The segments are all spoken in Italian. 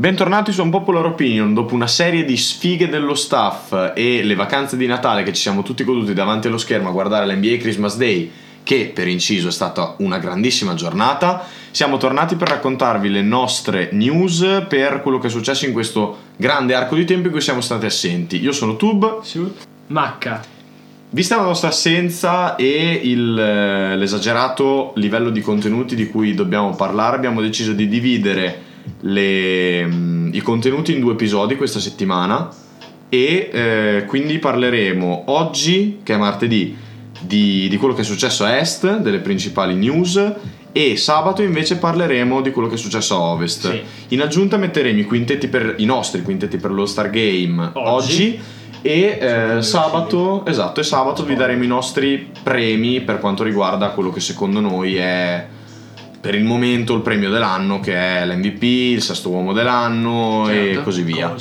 Bentornati su Unpopular Opinion, dopo una serie di sfighe dello staff e le vacanze di Natale che ci siamo tutti goduti davanti allo schermo a guardare l'NBA Christmas Day, che per inciso è stata una grandissima giornata, siamo tornati per raccontarvi le nostre news per quello che è successo in questo grande arco di tempo in cui siamo stati assenti. Io sono Tub. Macca. Vista la nostra assenza e il, eh, l'esagerato livello di contenuti di cui dobbiamo parlare, abbiamo deciso di dividere le, mm, i contenuti in due episodi questa settimana e eh, quindi parleremo oggi, che è martedì, di, di, quello che è successo a est, delle principali news e sabato invece parleremo di quello che è successo a ovest. Sì. In aggiunta metteremo i, quintetti per, i nostri quintetti per lo Star Game oggi, Oggi. e eh, sabato, esatto, e sabato vi daremo i nostri premi per quanto riguarda quello che secondo noi è per il momento il premio dell'anno che è l'MVP, il sesto uomo dell'anno e Certo. così via.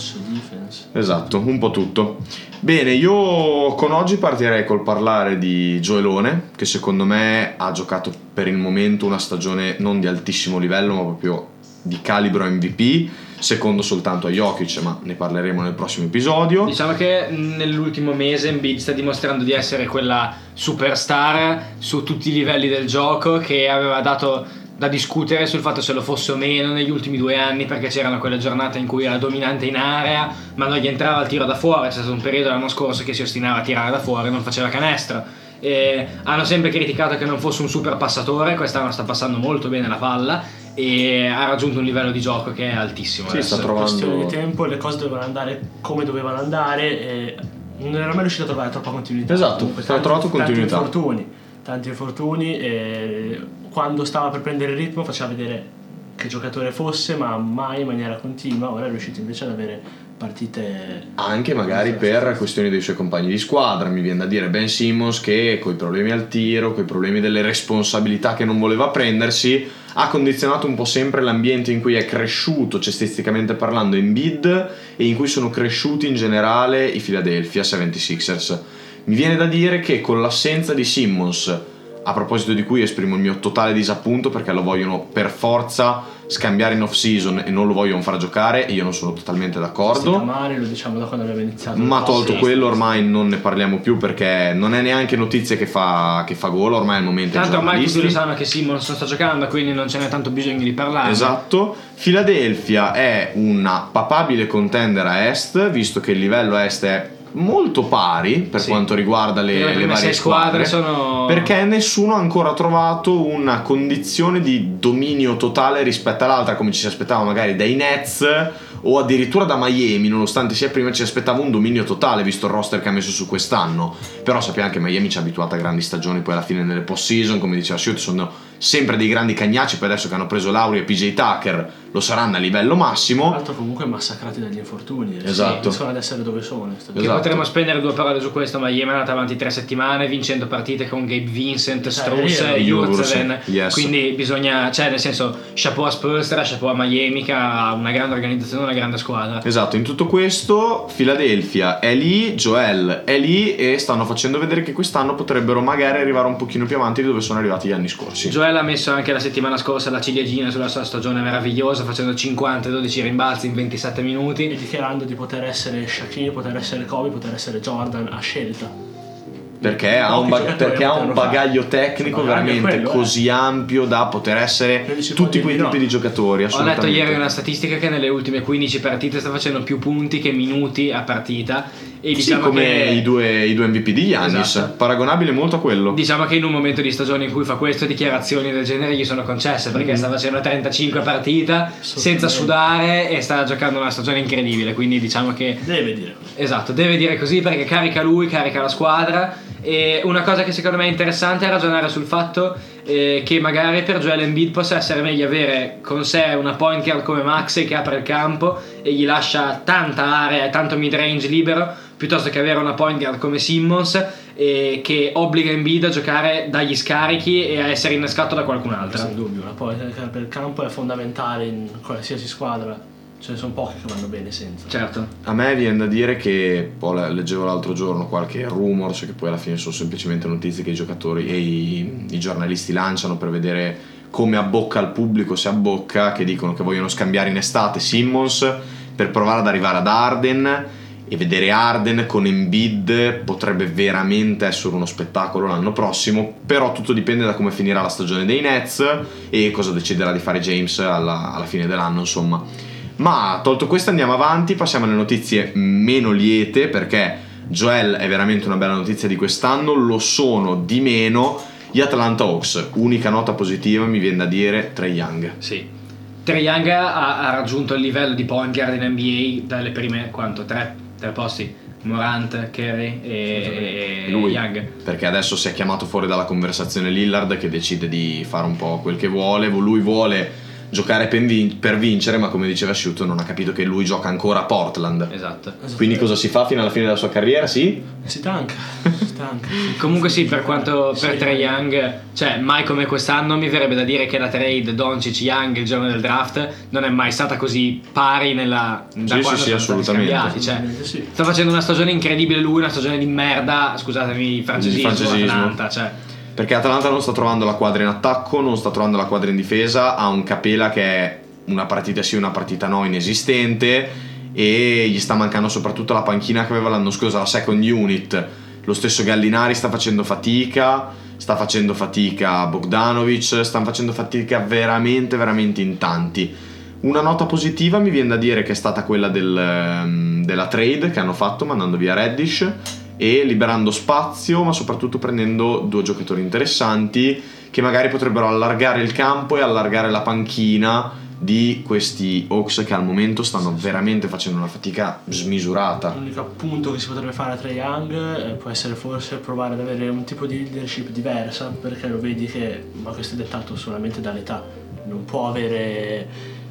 Esatto, un po' tutto. Bene, io con oggi partirei col parlare di Joelone, che secondo me ha giocato per il momento una stagione non di altissimo livello, ma proprio di calibro MVP, secondo soltanto a Jokic, ma ne parleremo nel prossimo episodio. Diciamo che nell'ultimo mese Embiid sta dimostrando di essere quella superstar su tutti i livelli del gioco che aveva dato da discutere sul fatto se lo fosse o meno negli ultimi due anni perché c'erano quelle giornate in cui era dominante in area ma non gli entrava il tiro da fuori, c'è stato un periodo l'anno scorso che si ostinava a tirare da fuori e non faceva canestro. E hanno sempre criticato che non fosse un super passatore, quest'anno sta passando molto bene la palla e ha raggiunto un livello di gioco che è altissimo. Sì, adesso. sta trovando- questione di tempo, le cose dovevano andare come dovevano andare e non era mai riuscito a trovare troppa continuità. Esatto, ha trovato continuità. Tanti infortuni, tanti infortuni e quando stava per prendere il ritmo faceva vedere che giocatore fosse, ma mai in maniera continua. Ora è riuscito invece ad avere partite Anche magari per questioni dei suoi compagni di squadra, mi viene da dire Ben Simmons che coi problemi al tiro, coi problemi delle responsabilità che non voleva prendersi, ha condizionato un po' sempre l'ambiente in cui è cresciuto cestisticamente parlando Embiid e in cui sono cresciuti in generale i Philadelphia 76ers. Mi viene da dire che con l'assenza di Simmons, a proposito di cui esprimo il mio totale disappunto perché lo vogliono per forza scambiare in off season e non lo vogliono far giocare e io non sono totalmente d'accordo. male, lo diciamo da quando abbiamo iniziato. Ma tolto Sì. quello ormai non ne parliamo più perché non è neanche notizia che fa, che fa gol, ormai è il momento Tanto ormai tutti lo sanno che Simmons sta giocando, quindi non ce n'è tanto bisogno di parlare. Esatto. Philadelphia è una papabile contender a est, visto che il livello est è molto pari per Sì. quanto riguarda le, Le le varie sei squadre sono- Perché nessuno ha ancora trovato una condizione di dominio totale rispetto all'altra, come ci si aspettava magari dai Nets o addirittura da Miami, nonostante sia prima ci aspettava un dominio totale visto il roster che ha messo su quest'anno. Però sappiamo che Miami ci ha abituato a grandi stagioni, poi alla fine nelle post season, come diceva Siut, sono sempre dei grandi cagnacci, poi adesso che hanno preso Lauri e PJ Tucker lo saranno a livello Tra massimo. l'altro comunque massacrati dagli infortuni. Esatto. Sono ad essere dove sono. sta- Che Esatto. potremmo spendere due parole su questo, Miami è andata avanti tre settimane vincendo partite con Gabe Vincent, Strauss vero. e yes. Quindi bisogna, cioè nel senso, chapeau a Spolstra, chapeau a Miami che ha una grande organizzazione, una grande squadra. Esatto, in tutto questo Philadelphia è lì, Joel è lì e stanno facendo vedere che quest'anno potrebbero magari arrivare un pochino più avanti di dove sono arrivati gli anni scorsi. Joel ha messo anche la settimana scorsa la ciliegina sulla sua stagione meravigliosa, facendo 50-12 rimbalzi in 27 E minuti. dichiarando di poter essere Shaquille, poter essere Kobe, poter essere Jordan a scelta. Perché ha un, Pochi ba- giocatori perché ha un potranno fare. bagaglio tecnico bagaglio veramente quello, eh. così ampio da poter essere tutti quei tipi no. di giocatori. Ho letto ieri una statistica che nelle ultime 15 partite sta facendo più punti che minuti a partita. E Sì, diciamo come che i, due, i due MVP di Giannis, Esatto. paragonabile molto a quello. Diciamo che in un momento di stagione in cui fa questo, dichiarazioni del genere gli sono concesse perché sta facendo 35 partita senza sudare e sta giocando una stagione incredibile. Quindi diciamo che Deve dire. esatto, deve dire così perché carica lui, carica la squadra. E una cosa che secondo me è interessante è ragionare sul fatto eh, che magari per Joel Embiid possa essere meglio avere con sé una point guard come Maxey che apre il campo e gli lascia tanta area e tanto mid range libero piuttosto che avere una point guard come Simmons eh, che obbliga Embiid a giocare dagli scarichi e a essere innescato da qualcun altro. Senza dubbio, la poi per il campo è fondamentale in qualsiasi squadra. Ce ne sono pochi che vanno bene senza. Certo. A me viene da dire che poi le- leggevo l'altro giorno qualche rumors che poi alla fine sono semplicemente notizie che i giocatori e i, i giornalisti lanciano per vedere come abbocca al pubblico se abbocca, che dicono che vogliono scambiare in estate Simmons per provare ad arrivare ad Arden e vedere Arden con Embiid potrebbe veramente essere uno spettacolo l'anno prossimo, però tutto dipende da come finirà la stagione dei Nets e cosa deciderà di fare James alla, alla fine dell'anno, insomma. Ma tolto questo andiamo avanti, passiamo alle notizie meno liete perché Joel è veramente una bella notizia di quest'anno, lo sono di meno gli Atlanta Hawks. Unica nota positiva mi viene da dire Trey Young. Sì. Trey Young ha, ha raggiunto il livello di point guard in NBA dalle prime quanto? Tre, tre posti. Morant, Kerry e, e Lui, Young. perché adesso si è chiamato fuori dalla conversazione Lillard che decide di fare un po' quel che vuole, lui vuole giocare per, vin- per vincere, ma come diceva Sciuto non ha capito che lui gioca ancora a Portland. Esatto. Quindi cosa si fa fino alla fine della sua carriera? Sì? Si tanca, si tanca. Comunque sì, per quanto per Sì. Trey Young, cioè mai come quest'anno mi verrebbe da dire che la trade Doncic Young il giorno del draft non è mai stata così pari nella da Sì, quando sì, sì, assolutamente. cioè, sì. sta facendo una stagione incredibile lui, una stagione di merda, scusatemi francesismo, francesismo. Atlanta, cioè Perché Atalanta non sta trovando la quadra in attacco, non sta trovando la quadra in difesa, ha un Capela che è una partita sì, una partita no inesistente e gli sta mancando soprattutto la panchina che aveva l'anno scorso, la second unit. Lo stesso Gallinari sta facendo fatica, sta facendo fatica Bogdanovic, stanno facendo fatica veramente, veramente in tanti. Una nota positiva mi viene da dire che è stata quella del, ehm, della trade che hanno fatto mandando via Reddish e liberando spazio, ma soprattutto prendendo due giocatori interessanti che magari potrebbero allargare il campo e allargare la panchina di questi Hawks che al momento stanno veramente facendo una fatica smisurata. L'unico appunto che si potrebbe fare a Trae Young eh, può essere forse provare ad avere un tipo di leadership diversa, perché lo vedi che, ma questo è dettato solamente dall'età, non può avere,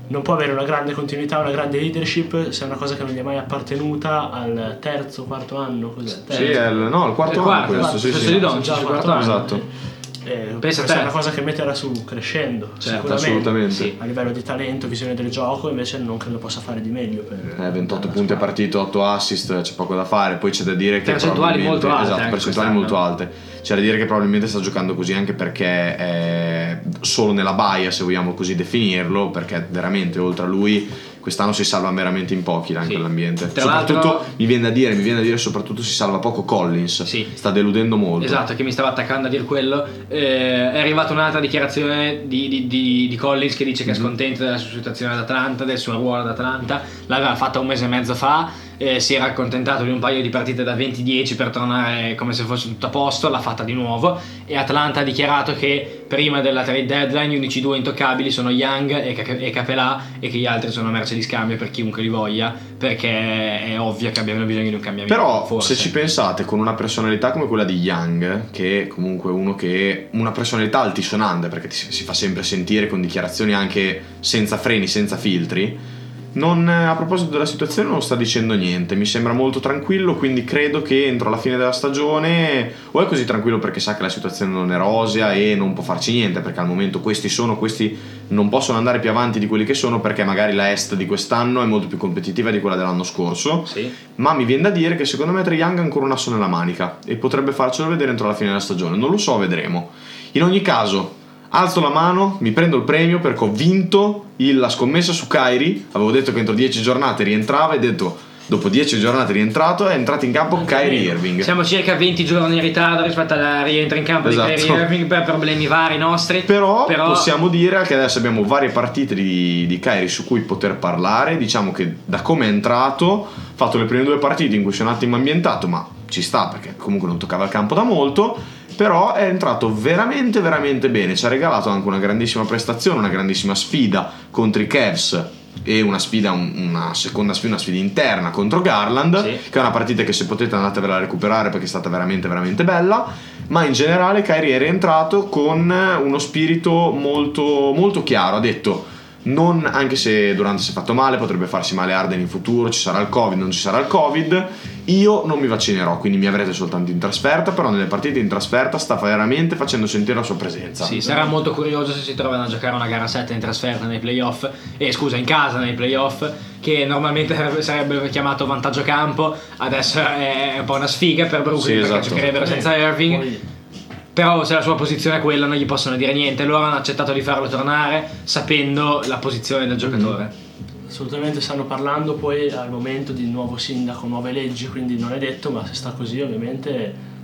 non può avere una grande continuità, una grande leadership se è una cosa che non gli è mai appartenuta al terzo, quarto anno, cos'è? Sì, Terzo. è il, no, il quarto Il anno quarto, questo, sì, stesso sì. di Doncic, Già il quarto quarto anno. Esatto. Eh, Pensa questa te. è una cosa che metterà su crescendo, Certo, sicuramente. assolutamente. Sì. A livello di talento, visione del gioco, invece non credo possa fare di meglio. Per, Eh, 28 per la punti a partita, 8 assist, c'è poco da fare. Poi c'è da dire che. Percentuali molto alte Esatto, percentuali molto alte. C'è da dire che probabilmente sta giocando così anche perché è solo nella baia, se vogliamo così definirlo, perché veramente oltre a lui quest'anno si salva veramente in pochi là in Sì. quell'ambiente. Tra soprattutto l'altro- mi viene da dire, mi viene da dire soprattutto si salva poco Collins. Sì. Sta deludendo molto. Esatto, che mi stava attaccando a dire quello. Eh, è arrivata un'altra dichiarazione di, di- di- di Collins che dice che è scontento della sua situazione ad Atlanta, del suo ruolo ad Atlanta. L'aveva fatta un mese e mezzo fa. Eh, si era accontentato di un paio di partite da 20-10 per tornare come se fosse tutto a posto. L'ha fatta di nuovo. E Atlanta ha dichiarato che prima della trade deadline gli unici due intoccabili sono Young e, Ca- e Capelà e che gli altri sono merce di scambio per chiunque li voglia. Perché è ovvio che abbiano bisogno di un cambiamento. Però forse. se ci pensate con una personalità come quella di Young, che è comunque uno che una personalità altisonante, perché si fa sempre sentire con dichiarazioni anche senza freni, senza filtri, non, a proposito della situazione non sta dicendo niente, mi sembra molto tranquillo, quindi credo che entro la fine della stagione o è così tranquillo perché sa che la situazione non è rosea e non può farci niente, perché al momento questi sono, questi non possono andare più avanti di quelli che sono perché magari la Est di quest'anno è molto più competitiva di quella dell'anno scorso Sì. ma mi viene da dire che secondo me Trae Young ha ancora un asso nella manica e potrebbe farcelo vedere entro la fine della stagione. Non lo so, vedremo. In ogni caso, alzo la mano, mi prendo il premio perché ho vinto il- la scommessa su Kairi. Avevo detto che entro 10 giornate rientrava e detto dopo 10 giornate rientrato è entrato in campo Kyrie Irving. Siamo circa 20 giorni in ritardo rispetto al rientro in campo Esatto. di Kyrie Irving per problemi vari nostri. Però, possiamo dire che adesso abbiamo varie partite di, di Kyrie su cui poter parlare. Diciamo che da come è entrato, ha fatto le prime due partite in cui si è un attimo ambientato, ma ci sta perché comunque non toccava il campo da molto. Però è entrato veramente, veramente bene. Ci ha regalato anche una grandissima prestazione, una grandissima sfida contro i Cavs e una sfida, un- una seconda sfida, una sfida interna contro Garland, Sì. che è una partita che se potete andatevela a recuperare perché è stata veramente, veramente bella. Ma in generale Kyrie è rientrato con uno spirito molto, molto chiaro. Ha detto. Non, anche se Durant si è fatto male, potrebbe farsi male Arden in futuro, ci sarà il Covid, non ci sarà il Covid. Io non mi vaccinerò, quindi mi avrete soltanto in trasferta, però nelle partite in trasferta sta veramente facendo sentire la sua presenza. Sì, sarà molto curioso se si trovano a giocare una gara 7 in trasferta nei playoff, e scusa, in casa nei playoff, che normalmente sarebbe- chiamato vantaggio campo, adesso è un po' una sfiga per Brooklyn Sì, perché esatto. giocherebbero senza Irving. Poi Però se la sua posizione è quella non gli possono dire niente. Loro hanno accettato di farlo tornare sapendo la posizione del giocatore. Assolutamente stanno parlando poi al momento di nuovo sindaco, nuove leggi, quindi non è detto, ma se sta così ovviamente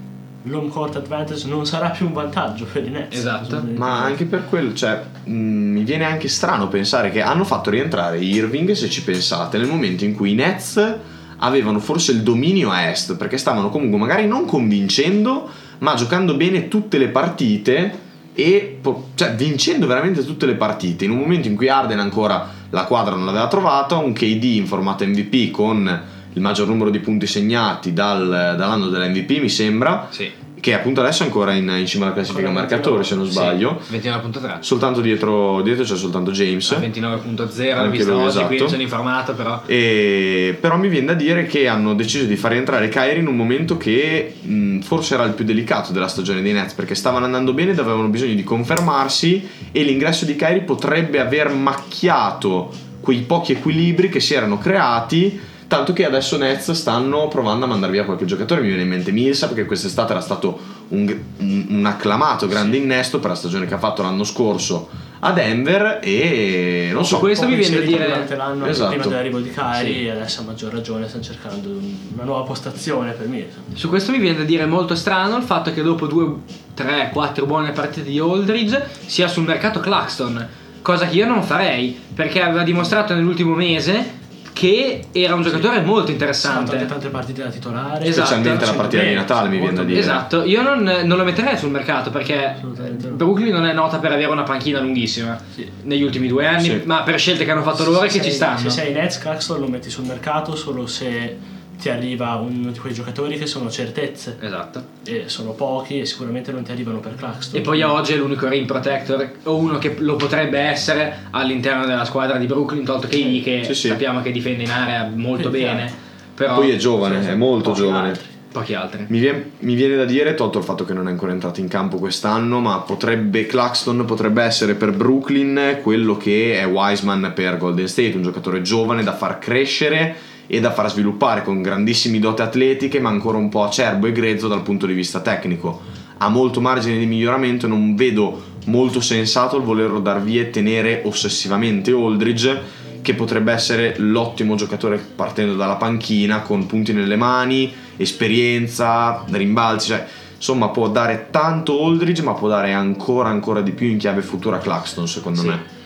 l'home court advantage non sarà più un vantaggio per i Nets. Esatto. Ma anche per quello, cioè, mh, mi viene anche strano pensare che hanno fatto rientrare Irving, se ci pensate, nel momento in cui i Nets avevano forse il dominio a est, perché stavano comunque magari non convincendo, ma giocando bene tutte le partite e cioè, vincendo veramente tutte le partite. In un momento in cui Arden ancora la quadra non l'aveva trovata, un KD in formato MVP con il maggior numero di punti segnati dal- dall'anno dell'MVP, mi sembra, Sì. Che appunto adesso è ancora in, in cima alla classifica Ancora marcatori, se non Sì, sbaglio. 29.3. Soltanto dietro, dietro c'è soltanto James. A 29.0 l'ho visto oggi, esatto. quindi sono informato però. E- però mi viene da dire che hanno deciso di far rientrare Kyrie in un momento che mh, forse era il più delicato della stagione dei Nets perché stavano andando bene ed avevano bisogno di confermarsi e l'ingresso di Kyrie potrebbe aver macchiato quei pochi equilibri che si erano creati tanto che adesso Nets stanno provando a mandare via qualche giocatore mi viene in mente Millsap che quest'estate era stato un, un- acclamato grande innesto per la stagione che ha fatto l'anno scorso a Denver e non so Su questo mi viene da dire- durante l'anno, Esatto. prima dell'arrivo di Kyrie, Sì. adesso a maggior ragione stanno cercando una nuova postazione per me. Su questo mi viene da dire molto strano il fatto che dopo due, tre, quattro buone partite di Aldridge sia sul mercato Claxton, cosa che io non farei, perché aveva dimostrato nell'ultimo mese che era un giocatore molto Sono interessante. tante, tante partite da titolare. Esatto. specialmente la Facendo partita di Natale mi viene da molto dire Esatto, io non, non lo metterei sul mercato perché. Brooklyn non è nota per avere una panchina lunghissima Sì. negli ultimi due anni, Sì. ma per scelte che hanno fatto loro che ci stanno. Se sei Nets, Claxton lo metti sul mercato solo se ti arriva uno di quei giocatori che sono certezze. Esatto. E sono pochi e sicuramente non ti arrivano per Claxton. E poi a oggi è l'unico rim protector o uno che lo potrebbe essere all'interno della squadra di Brooklyn, tolto KD che Sì, sì. sappiamo che difende in area molto Sì, bene, chiaro. però Poi è giovane, Sì, sì, è molto pochi giovane. altri. pochi altri. Mi viene, mi viene da dire, tolto il fatto che non è ancora entrato in campo quest'anno, ma potrebbe Claxton potrebbe essere per Brooklyn quello che è Wiseman per Golden State, un giocatore giovane da far crescere e da far sviluppare con grandissimi dote atletiche, ma ancora un po' acerbo e grezzo dal punto di vista tecnico. Ha molto margine di miglioramento e non vedo molto sensato il volerlo dar via e tenere ossessivamente Aldridge che potrebbe essere l'ottimo giocatore partendo dalla panchina con punti nelle mani, esperienza, rimbalzi, cioè insomma può dare tanto Aldridge ma può dare ancora ancora di più in chiave futura Claxton secondo Sì. me.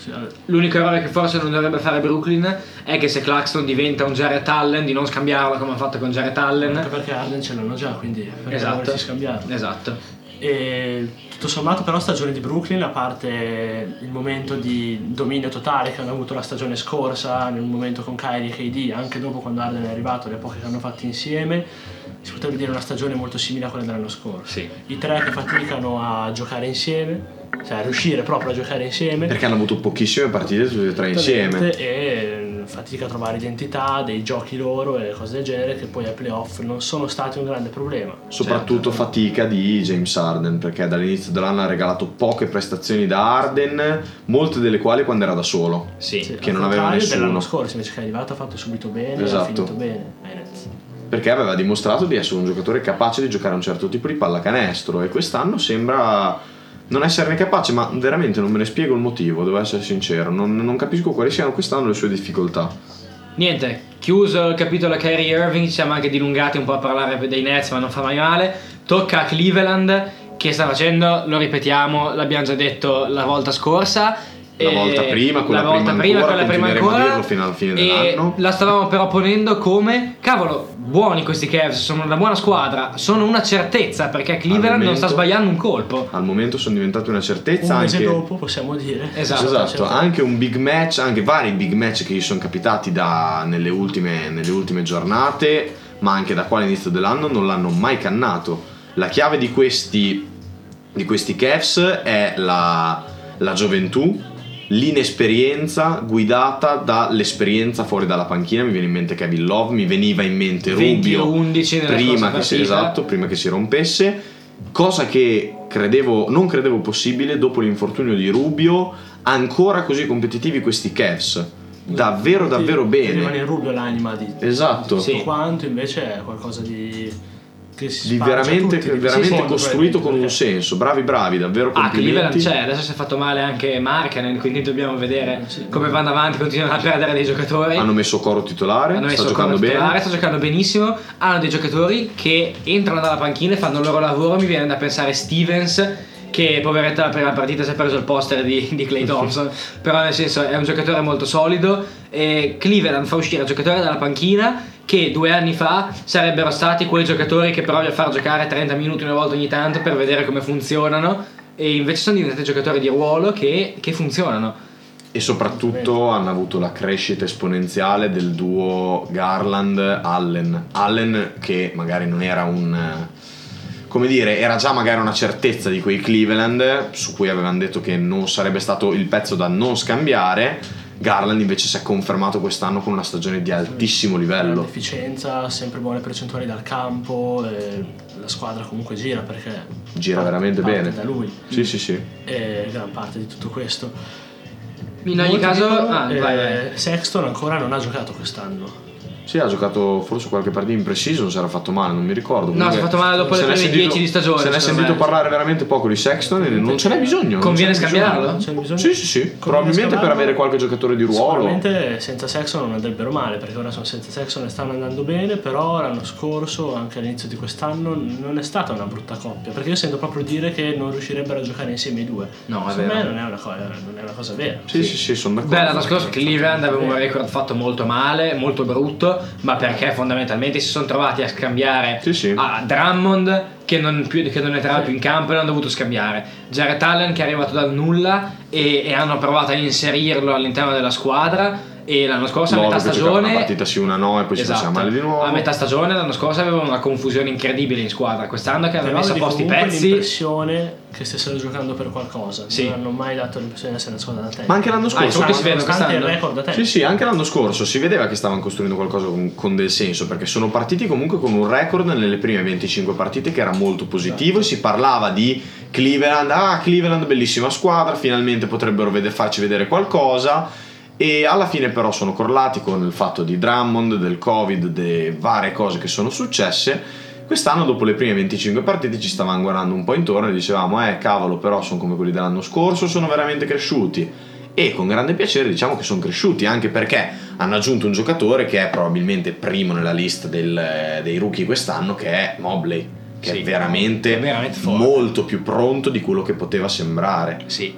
L'unico errore che forse non dovrebbe fare Brooklyn è che se Claxton diventa un Jared Allen di non scambiarlo come ha fatto con Jared Anche Allen. perché Arden ce l'hanno già, quindi perché Esatto. dovresti scambiarlo. Esatto. E tutto sommato però stagione di Brooklyn, a parte il momento di dominio totale che hanno avuto la stagione scorsa, nel momento con Kyrie e KD, anche dopo quando Arden è arrivato, le poche che hanno fatto insieme, si potrebbe dire una stagione molto simile a quella dell'anno scorso. Sì. I tre che faticano a giocare insieme, cioè a riuscire proprio a giocare insieme. Perché hanno avuto pochissime partite tutte e tre insieme. E fatica a trovare identità, dei giochi loro e cose del genere che poi ai playoff non sono stati un grande problema. Soprattutto fatica di James Arden perché dall'inizio dell'anno ha regalato poche prestazioni da Arden, molte delle quali quando era da solo. Sì. Che non aveva nessuno. dell'anno scorso invece che è arrivato ha fatto subito bene Esatto. ha finito bene Nets. Perché aveva dimostrato di essere un giocatore capace di giocare un certo tipo di pallacanestro e quest'anno sembra non esserne capace, ma veramente non me ne spiego il motivo, devo essere sincero, non, non capisco quali siano quest'anno le sue difficoltà. Niente, chiuso il capitolo Kyrie Irving, ci siamo anche dilungati un po' a parlare dei Nets, ma non fa mai male. Tocca a Cleveland che sta facendo, lo ripetiamo, l'abbiamo già detto la volta scorsa. La e- volta prima, quella la volta prima prima, ancora, quella prima ancora. dirlo fino alla fine e dell'anno. La stavamo però ponendo come cavolo, buoni questi Cavs, sono una buona squadra, sono una certezza perché Cleveland non sta momento- sbagliando un colpo. Al momento sono diventate una certezza Un mese anche... dopo possiamo dire. Esatto. Esatto, anche un big match, anche vari big match che gli sono capitati da- nelle, ultime, nelle ultime giornate, ma anche da qua all'inizio dell'anno non l'hanno mai cannato. La chiave di questi, di questi Cavs è la, la gioventù, l'inesperienza guidata dall'esperienza fuori dalla panchina. Mi viene in mente Kevin Love, mi veniva in mente 20 Rubio o 11 nella prima che, si, esatto, prima che si rompesse. Cosa che credevo, non credevo possibile dopo l'infortunio di Rubio, ancora così competitivi questi Cavs. Davvero, davvero Rimane bene. in Rubio l'anima di Esatto. Tutto quanto, invece è qualcosa di che si di spaccia veramente, tutti, di veramente secondo, costruito con un senso. Bravi, bravi, davvero Ah, Cleveland complimenti. c'è, adesso si è fatto male anche Markkanen, quindi dobbiamo vedere Sì. come vanno avanti, continuano a perdere dei giocatori. Hanno messo Coro titolare, Hanno sta messo giocando Corner titolare, bene. sta giocando benissimo. Hanno dei giocatori che entrano dalla panchina e fanno il loro lavoro. Mi viene da pensare Stevens, che poveretto la prima partita si è preso il poster di, di Clay Thompson. Però nel senso è un giocatore molto solido. E Cleveland fa uscire giocatori dalla panchina che due anni fa sarebbero stati quei giocatori che provi a far giocare 30 minuti una volta ogni tanto per vedere come funzionano. E invece sono diventati giocatori di ruolo che, che funzionano. E soprattutto hanno avuto la crescita esponenziale del duo Garland-Allen. Allen che magari non era un... come dire, era già magari una certezza di quei Cleveland su cui avevano detto che non sarebbe stato il pezzo da non scambiare. Garland invece si è confermato quest'anno con una stagione di altissimo livello. efficienza, sempre buone percentuali dal campo, e la squadra comunque gira perché Gira parte- veramente parte bene. da lui Sì, sì, sì. e gran parte di tutto questo. In ogni Molti caso, dicono, ah, eh, vai, vai. Sexton ancora non ha giocato quest'anno. Sì, ha giocato forse qualche partita in pre-season, si era fatto male, non mi ricordo. No, si è fatto male dopo le prime sentito- 10 di stagione, Se ne è sentito me. parlare veramente poco di Sexton e non ce n'è bisogno. non Conviene ce n'è scambiarlo? bisogno. C'è bisogno- Sì, sì, sì. Conviene Probabilmente per avere qualche giocatore di ruolo. Sicuramente senza Sexton non andrebbero male perché ora sono senza Sexton e stanno andando bene, però l'anno scorso, anche all'inizio di quest'anno, non è stata una brutta coppia perché io sento proprio dire che non riuscirebbero a giocare insieme i due. No, è Secondo vero. me non è una cosa, non è una cosa vera. Sì, sì, sì, sono d'accordo. Beh, l'anno scorso Cleveland aveva un record fatto molto male, molto brutto, ma perché fondamentalmente si sono trovati a scambiare Sì, sì. a Drummond che non, più, che non entrava più in campo e l'hanno dovuto scambiare. Jared Allen che è arrivato dal nulla e, e hanno provato a inserirlo all'interno della squadra e l'anno scorso a Loro metà che giocavano stagione... Una partita sì, una no, e poi si Esatto. male di nuovo. A metà stagione l'anno scorso avevano una confusione incredibile in squadra. Quest'anno che Però messo a posto i pezzi. l'impressione che stessero giocando per qualcosa. Sì. Non hanno mai dato l'impressione di essere una squadra da te. Ma anche l'anno Ah, scorso. soprattutto si il quest'anno. record da te. Sì, sì, anche l'anno scorso si vedeva che stavano costruendo qualcosa con, con del senso, perché sono partiti comunque con un record nelle prime 25 partite che era molto positivo e si parlava di Cleveland, ah Cleveland bellissima squadra, finalmente potrebbero vede- farci vedere qualcosa e alla fine però sono correlati con il fatto di Drummond, del Covid, de varie cose che sono successe. Quest'anno dopo le prime 25 partite ci stavamo guardando un po' intorno e dicevamo eh cavolo però sono come quelli dell'anno scorso, sono veramente cresciuti e con grande piacere diciamo che sono cresciuti anche perché hanno aggiunto un giocatore che è probabilmente primo nella lista del- dei rookie quest'anno che è Mobley che Sì, è veramente, è veramente molto più pronto di quello che poteva sembrare Sì.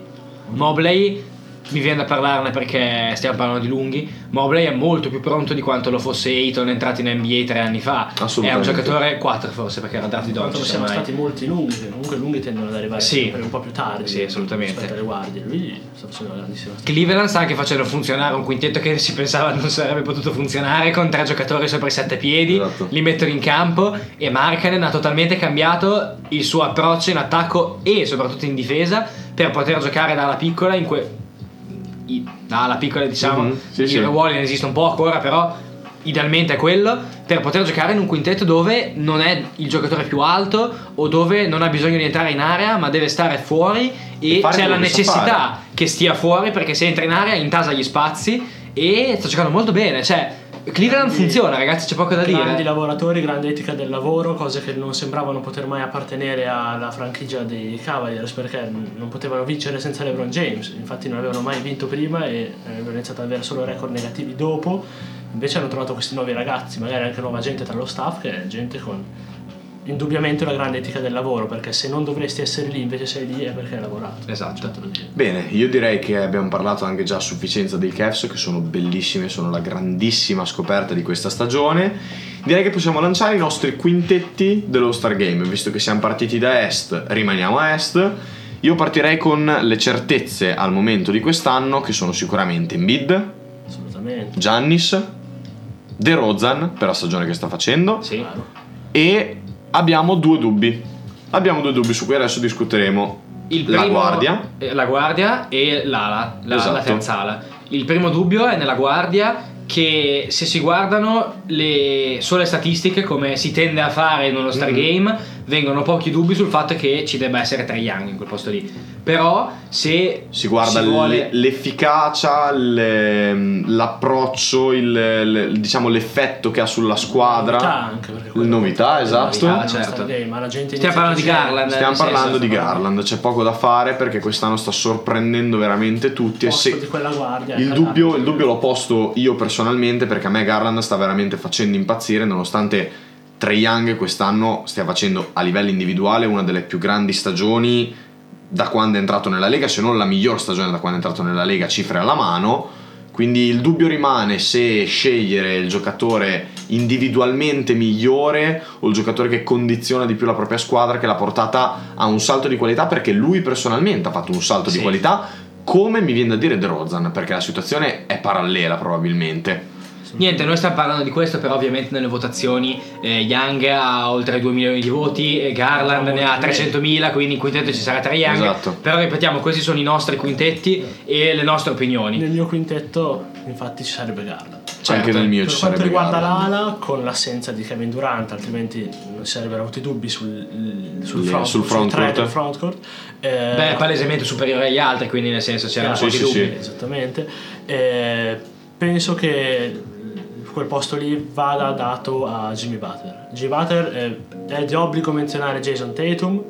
Mobley mi viene da parlarne perché stiamo parlando di lunghi. Mobley è molto più pronto di quanto lo fosse Ayton entrato in NBA tre anni fa. È un Assolutamente. giocatore 4 forse perché era draft di Doncic siamo ormai. stati molti lunghi, comunque i lunghi tendono ad arrivare Sì. sempre un po' più tardi Sì, assolutamente. alle guardie. Lui sta facendo una grandissima. Cleveland sta anche facendo funzionare un quintetto che si pensava non sarebbe potuto funzionare con tre giocatori sopra i sette piedi, Esatto. li mettono in campo e Markkanen ha totalmente cambiato il suo approccio in attacco e soprattutto in difesa per poter giocare dalla piccola in que- i- dalla piccola diciamo Mhm, sì, i sì. ruoli ne esistono poco ora però idealmente è quello per poter giocare in un quintetto dove non è il giocatore più alto o dove non ha bisogno di entrare in area ma deve stare fuori e E c'è la necessità che stia fuori perché se entra in area intasa gli spazi e sta giocando molto bene. Cioè Cleveland Grandi- funziona ragazzi c'è poco da Grandi dire lavoratori, grande etica del lavoro, cose che non sembravano poter mai appartenere alla franchigia dei Cavaliers perché non potevano vincere senza LeBron James. Infatti non avevano mai vinto prima e avevano iniziato ad avere solo record negativi dopo. Invece hanno trovato questi nuovi ragazzi, magari anche nuova gente tra lo staff, che è gente con indubbiamente una grande etica del lavoro, perché se non dovresti essere lì invece sei lì è perché hai lavorato. Esatto. Dire. Bene, io direi che abbiamo parlato anche già a sufficienza dei Cavs che sono bellissimi, sono la grandissima scoperta di questa stagione. Direi che possiamo lanciare i nostri quintetti dello Star Game, visto che siamo partiti da est, rimaniamo a est. Io partirei con le certezze al momento di quest'anno che sono sicuramente Embiid, Assolutamente. Giannis, De Rozan per la stagione che sta facendo sì e abbiamo due dubbi. Abbiamo due dubbi su cui adesso discuteremo. Il la primo- guardia eh, La guardia e l'ala, la, Esatto. la terza ala. Il primo dubbio è nella guardia che se si guardano le sole statistiche come si tende a fare in uno star Mhm. Vengono pochi dubbi sul fatto che ci debba essere Trae Young in quel posto lì. Però se si guarda si vuole... l'efficacia, le- l'approccio, il, il- diciamo l'effetto che ha sulla squadra. Novità anche, perché Le quello- novità, esatto. novità, All-Star certo. Game, ma la gente Stiamo parlando di Garland. Stiamo nel senso- parlando di Garland, c'è poco da fare perché quest'anno sta sorprendendo veramente tutti. E se- di quella guardia il, è dubbio, il dubbio l'ho posto io personalmente perché a me Garland sta veramente facendo impazzire nonostante Trae Young quest'anno stia facendo a livello individuale una delle più grandi stagioni da quando è entrato nella Lega, se non la miglior stagione da quando è entrato nella Lega, cifre alla mano. Quindi il dubbio rimane se scegliere il giocatore individualmente migliore o il giocatore che condiziona di più la propria squadra che l'ha portata a un salto di qualità perché lui personalmente ha fatto un salto di Sì. qualità come mi viene da dire De Rozan perché la situazione è parallela probabilmente. Niente, noi stiamo parlando di questo, però ovviamente nelle votazioni eh, Young ha oltre 2 milioni di voti, e Garland ne ha 300.000, quindi in quintetto ci sarà Trae Young. Esatto. Però ripetiamo, questi sono i nostri quintetti e le nostre opinioni. Nel mio quintetto, infatti, ci sarebbe Garland. Anche nel mio Per ci quanto sarebbe riguarda Garland. l'ala, con l'assenza di Kevin Durant, altrimenti non ci sarebbero avuti dubbi sul, sul, Le- front, sul sui tre frontcourt. del frontcourt. Eh, Beh, palesemente superiore agli altri, quindi nel senso c'erano Sì, pochi sì, dubbi. sì. Esattamente. Eh, penso che quel posto lì vada dato a Jimmy Butler. Jimmy Butler eh, è di obbligo menzionare Jason Tatum,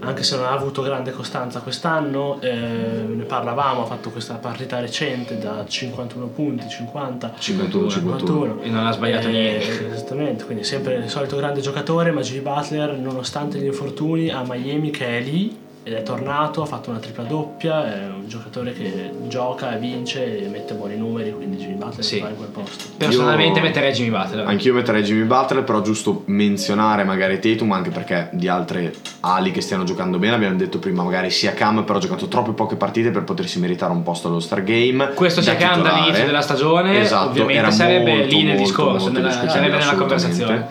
anche se non ha avuto grande costanza quest'anno, eh, ne parlavamo, ha fatto questa partita recente da 51 punti, 50. 51 51. E non ha sbagliato Eh, niente. Esattamente, quindi sempre il solito grande giocatore, ma Jimmy Butler, nonostante gli infortuni, a Miami che è lì ed è tornato, ha fatto una tripla doppia, è un giocatore che gioca, vince e mette buoni numeri, quindi Jimmy Butler Sì. va in quel posto. Personalmente Io- metterei Jimmy Butler. Anch'io metterei Jimmy Butler, però giusto menzionare magari Tatum, anche perché di altre ali che stiano giocando bene, abbiamo detto prima magari sia Cam, però ha giocato troppe poche partite per potersi meritare un posto allo Star Game. Questo Siakam titolare. dall'inizio della stagione, esatto, ovviamente era sarebbe molto, lì nel molto, discorso, molto nella- sarebbe nella assolutamente. conversazione.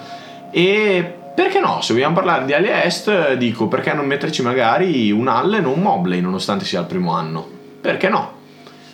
E perché no? Se vogliamo parlare di ali est, dico perché non metterci magari un Allen o un Mobley nonostante sia il primo anno? Perché no?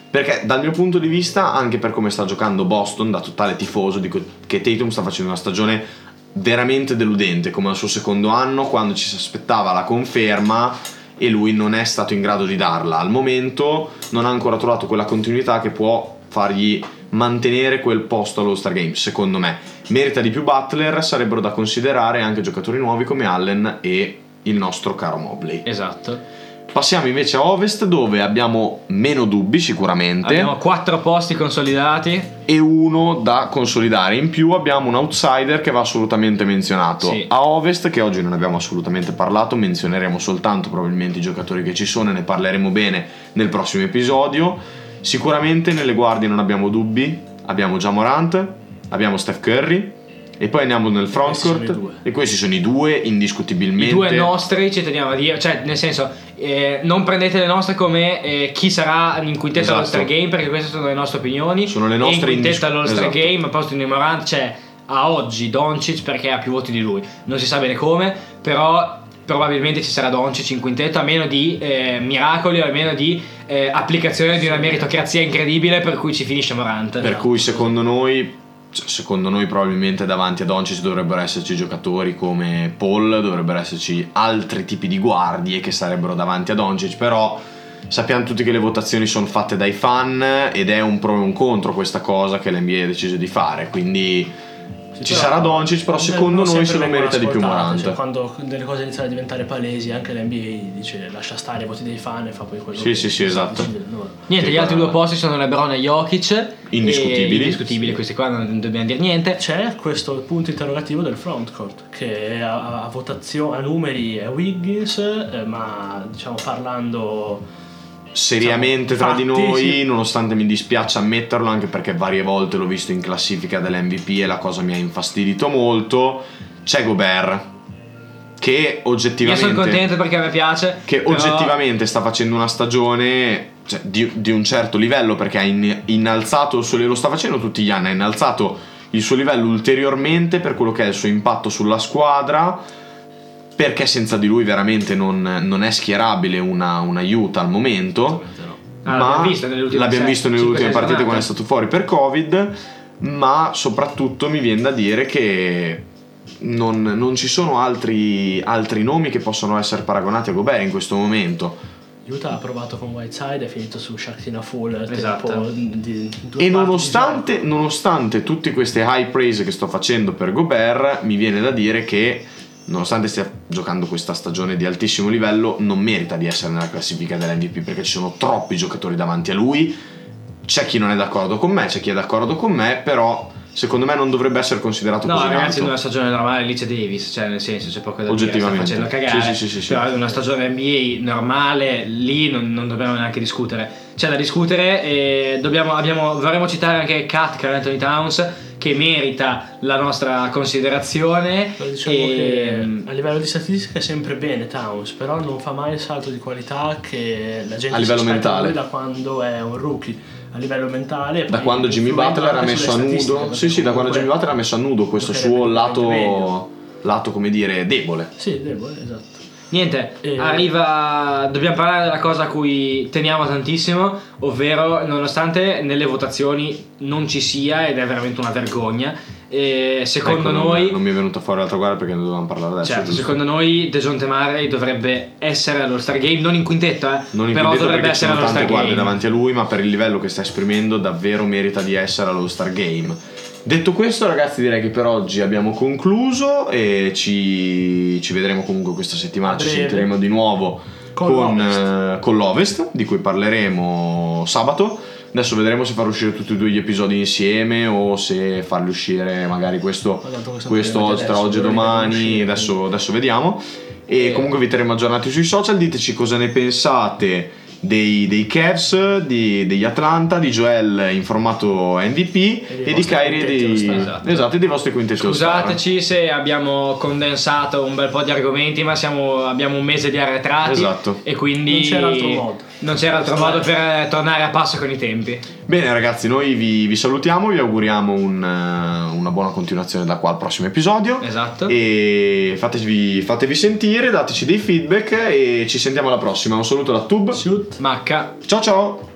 Perché dal mio punto di vista, anche per come sta giocando Boston, da totale tifoso, dico che Tatum sta facendo una stagione veramente deludente come al suo secondo anno, quando ci si aspettava la conferma e lui non è stato in grado di darla. Al momento non ha ancora trovato quella continuità che può fargli mantenere quel posto allo Star Game, secondo me. Merita di più Butler, sarebbero da considerare anche giocatori nuovi come Allen e il nostro caro Mobley. Esatto. Passiamo invece a Ovest dove abbiamo meno dubbi sicuramente Abbiamo quattro posti consolidati. e uno da consolidare. In più abbiamo un outsider che va assolutamente menzionato. Sì. A Ovest, che oggi non abbiamo assolutamente parlato, menzioneremo soltanto probabilmente i giocatori che ci sono e ne parleremo bene nel prossimo episodio. Sicuramente nelle guardie non abbiamo dubbi. Abbiamo già Morant, abbiamo Steph Curry. E poi andiamo nel frontcourt. E questi sono i due indiscutibilmente. I due nostri ci teniamo a dire, cioè nel senso eh, non prendete le nostre come eh, chi sarà in quintetto Esatto. allo Star Game perché queste sono le nostre opinioni. Sono le E nostre in quintetto indiscu- allo Star esatto. Game, a posto di Morant c'è a oggi Doncic perché ha più voti di lui. Non si sa bene come, però probabilmente ci sarà Doncic in quintetto a meno di eh, miracoli o a meno di eh, applicazione di una meritocrazia incredibile per cui ci finisce Morant. Per cui secondo noi, secondo noi probabilmente davanti a Doncic dovrebbero esserci giocatori come Paul, dovrebbero esserci altri tipi di guardie che sarebbero davanti a Doncic, però sappiamo tutti che le votazioni sono fatte dai fan ed è un pro e un contro questa cosa che l'NBA ha deciso di fare, quindi ci Però- sarà Doncic, però secondo noi se lo merita di più Morant. cioè, quando delle cose iniziano a diventare palesi, anche l'NBA dice lascia stare i voti dei fan e fa poi quello Sì, che sì, sì, esatto. loro. Niente, Sì, gli altri due posti sono LeBron e Jokic. Indiscutibili. E indiscutibili, questi qua non dobbiamo dire niente. C'è questo punto interrogativo del frontcourt che a, a votazione, a numeri è Wiggins, eh, ma diciamo parlando seriamente Diciamo, tra di noi, sì. nonostante mi dispiaccia ammetterlo, anche perché varie volte l'ho visto in classifica dell'MVP e la cosa mi ha infastidito molto, c'è Gobert, che Io oggettivamente, sono contento perché me piace. che però- oggettivamente sta facendo una stagione cioè, di, di un certo livello, perché ha in- innalzato il suo livello, lo sta facendo tutti gli anni, ha innalzato il suo livello ulteriormente per quello che è il suo impatto sulla squadra perché senza di lui veramente non, non è schierabile una, un aiuto al momento Ah, ma l'abbiamo visto nelle ultime l'abbiamo sei- visto nelle ultime partite quando è giornate. stato fuori per covid ma soprattutto mi viene da dire che non, non ci sono altri, altri nomi che possono essere paragonati a Gobert in questo momento. Utah ha provato con Whiteside, è finito su Sharkina Full Esatto. tempo di E nonostante, di nonostante tutte queste high praise che sto facendo per Gobert, mi viene da dire che nonostante stia giocando questa stagione di altissimo livello, non merita di essere nella classifica dell'MVP perché ci sono troppi giocatori davanti a lui. C'è chi non è d'accordo con me, c'è chi è d'accordo con me, però secondo me non dovrebbe essere considerato No, così ragazzi, in una stagione normale lì c'è Davis, cioè nel senso c'è poco da dire, sta facendo cagare. Sì, sì, sì, sì, sì. Però in una stagione NBA normale lì non, non dobbiamo neanche discutere. C'è da discutere e dobbiamo, abbiamo, vorremmo citare anche Kat Carl Anthony Towns che merita la nostra considerazione. Però Diciamo e, che a livello di statistica è sempre bene Towns, però non fa mai il salto di qualità che la gente A livello si aspetta da mentale. da quando è un rookie. A livello mentale, Da quando Jimmy Butler ha messo a nudo. Sì, sì, da quando Jimmy Butler ha messo a nudo questo suo lato, lato, come dire, debole. Sì, debole, esatto. Niente, E- arriva. Dobbiamo parlare della cosa a cui teniamo tantissimo, ovvero nonostante nelle votazioni non ci sia, ed è veramente una vergogna, eh, secondo Ecco, non- noi. Non, mi è venuta fuori l'altra guarda perché ne dovevamo parlare adesso. Certo, giusto? secondo noi Dejounte Murray dovrebbe essere allo Star Game, non in quintetto, eh, Non in però quintetto dovrebbe essere allo tante Star guardie Game. davanti a lui, ma per il livello che sta esprimendo davvero merita di essere allo Star Game. Detto questo, ragazzi, direi che per oggi abbiamo concluso e ci, ci vedremo comunque questa settimana. Ci sentiremo di nuovo Con con, l'Ovest. eh, con l'Ovest, di cui parleremo sabato. Adesso vedremo se far uscire tutti e due gli episodi insieme o se farli uscire magari questo, questo tra oggi e domani. Adesso, adesso vediamo. E Eh. comunque vi terremo aggiornati sui social. Diteci cosa ne pensate dei, dei Cavs, di- degli Atlanta, di Joel in formato MVP dei e, di Kyrie All-Star. Esatto. esatto, e dei vostri quintetti. Scusateci se abbiamo condensato un bel po' di argomenti, ma siamo- abbiamo un mese di arretrati. Esatto. E quindi. Non c'era altro modo. Non c'era altro modo per eh, tornare a passo con i tempi. Bene ragazzi, noi vi, vi salutiamo, vi auguriamo un, eh, una buona continuazione da qua al prossimo episodio. Esatto. E fatevi, fatevi sentire, dateci dei feedback e ci sentiamo alla prossima. Un saluto da Tube. Shoot. Macca. Ciao ciao!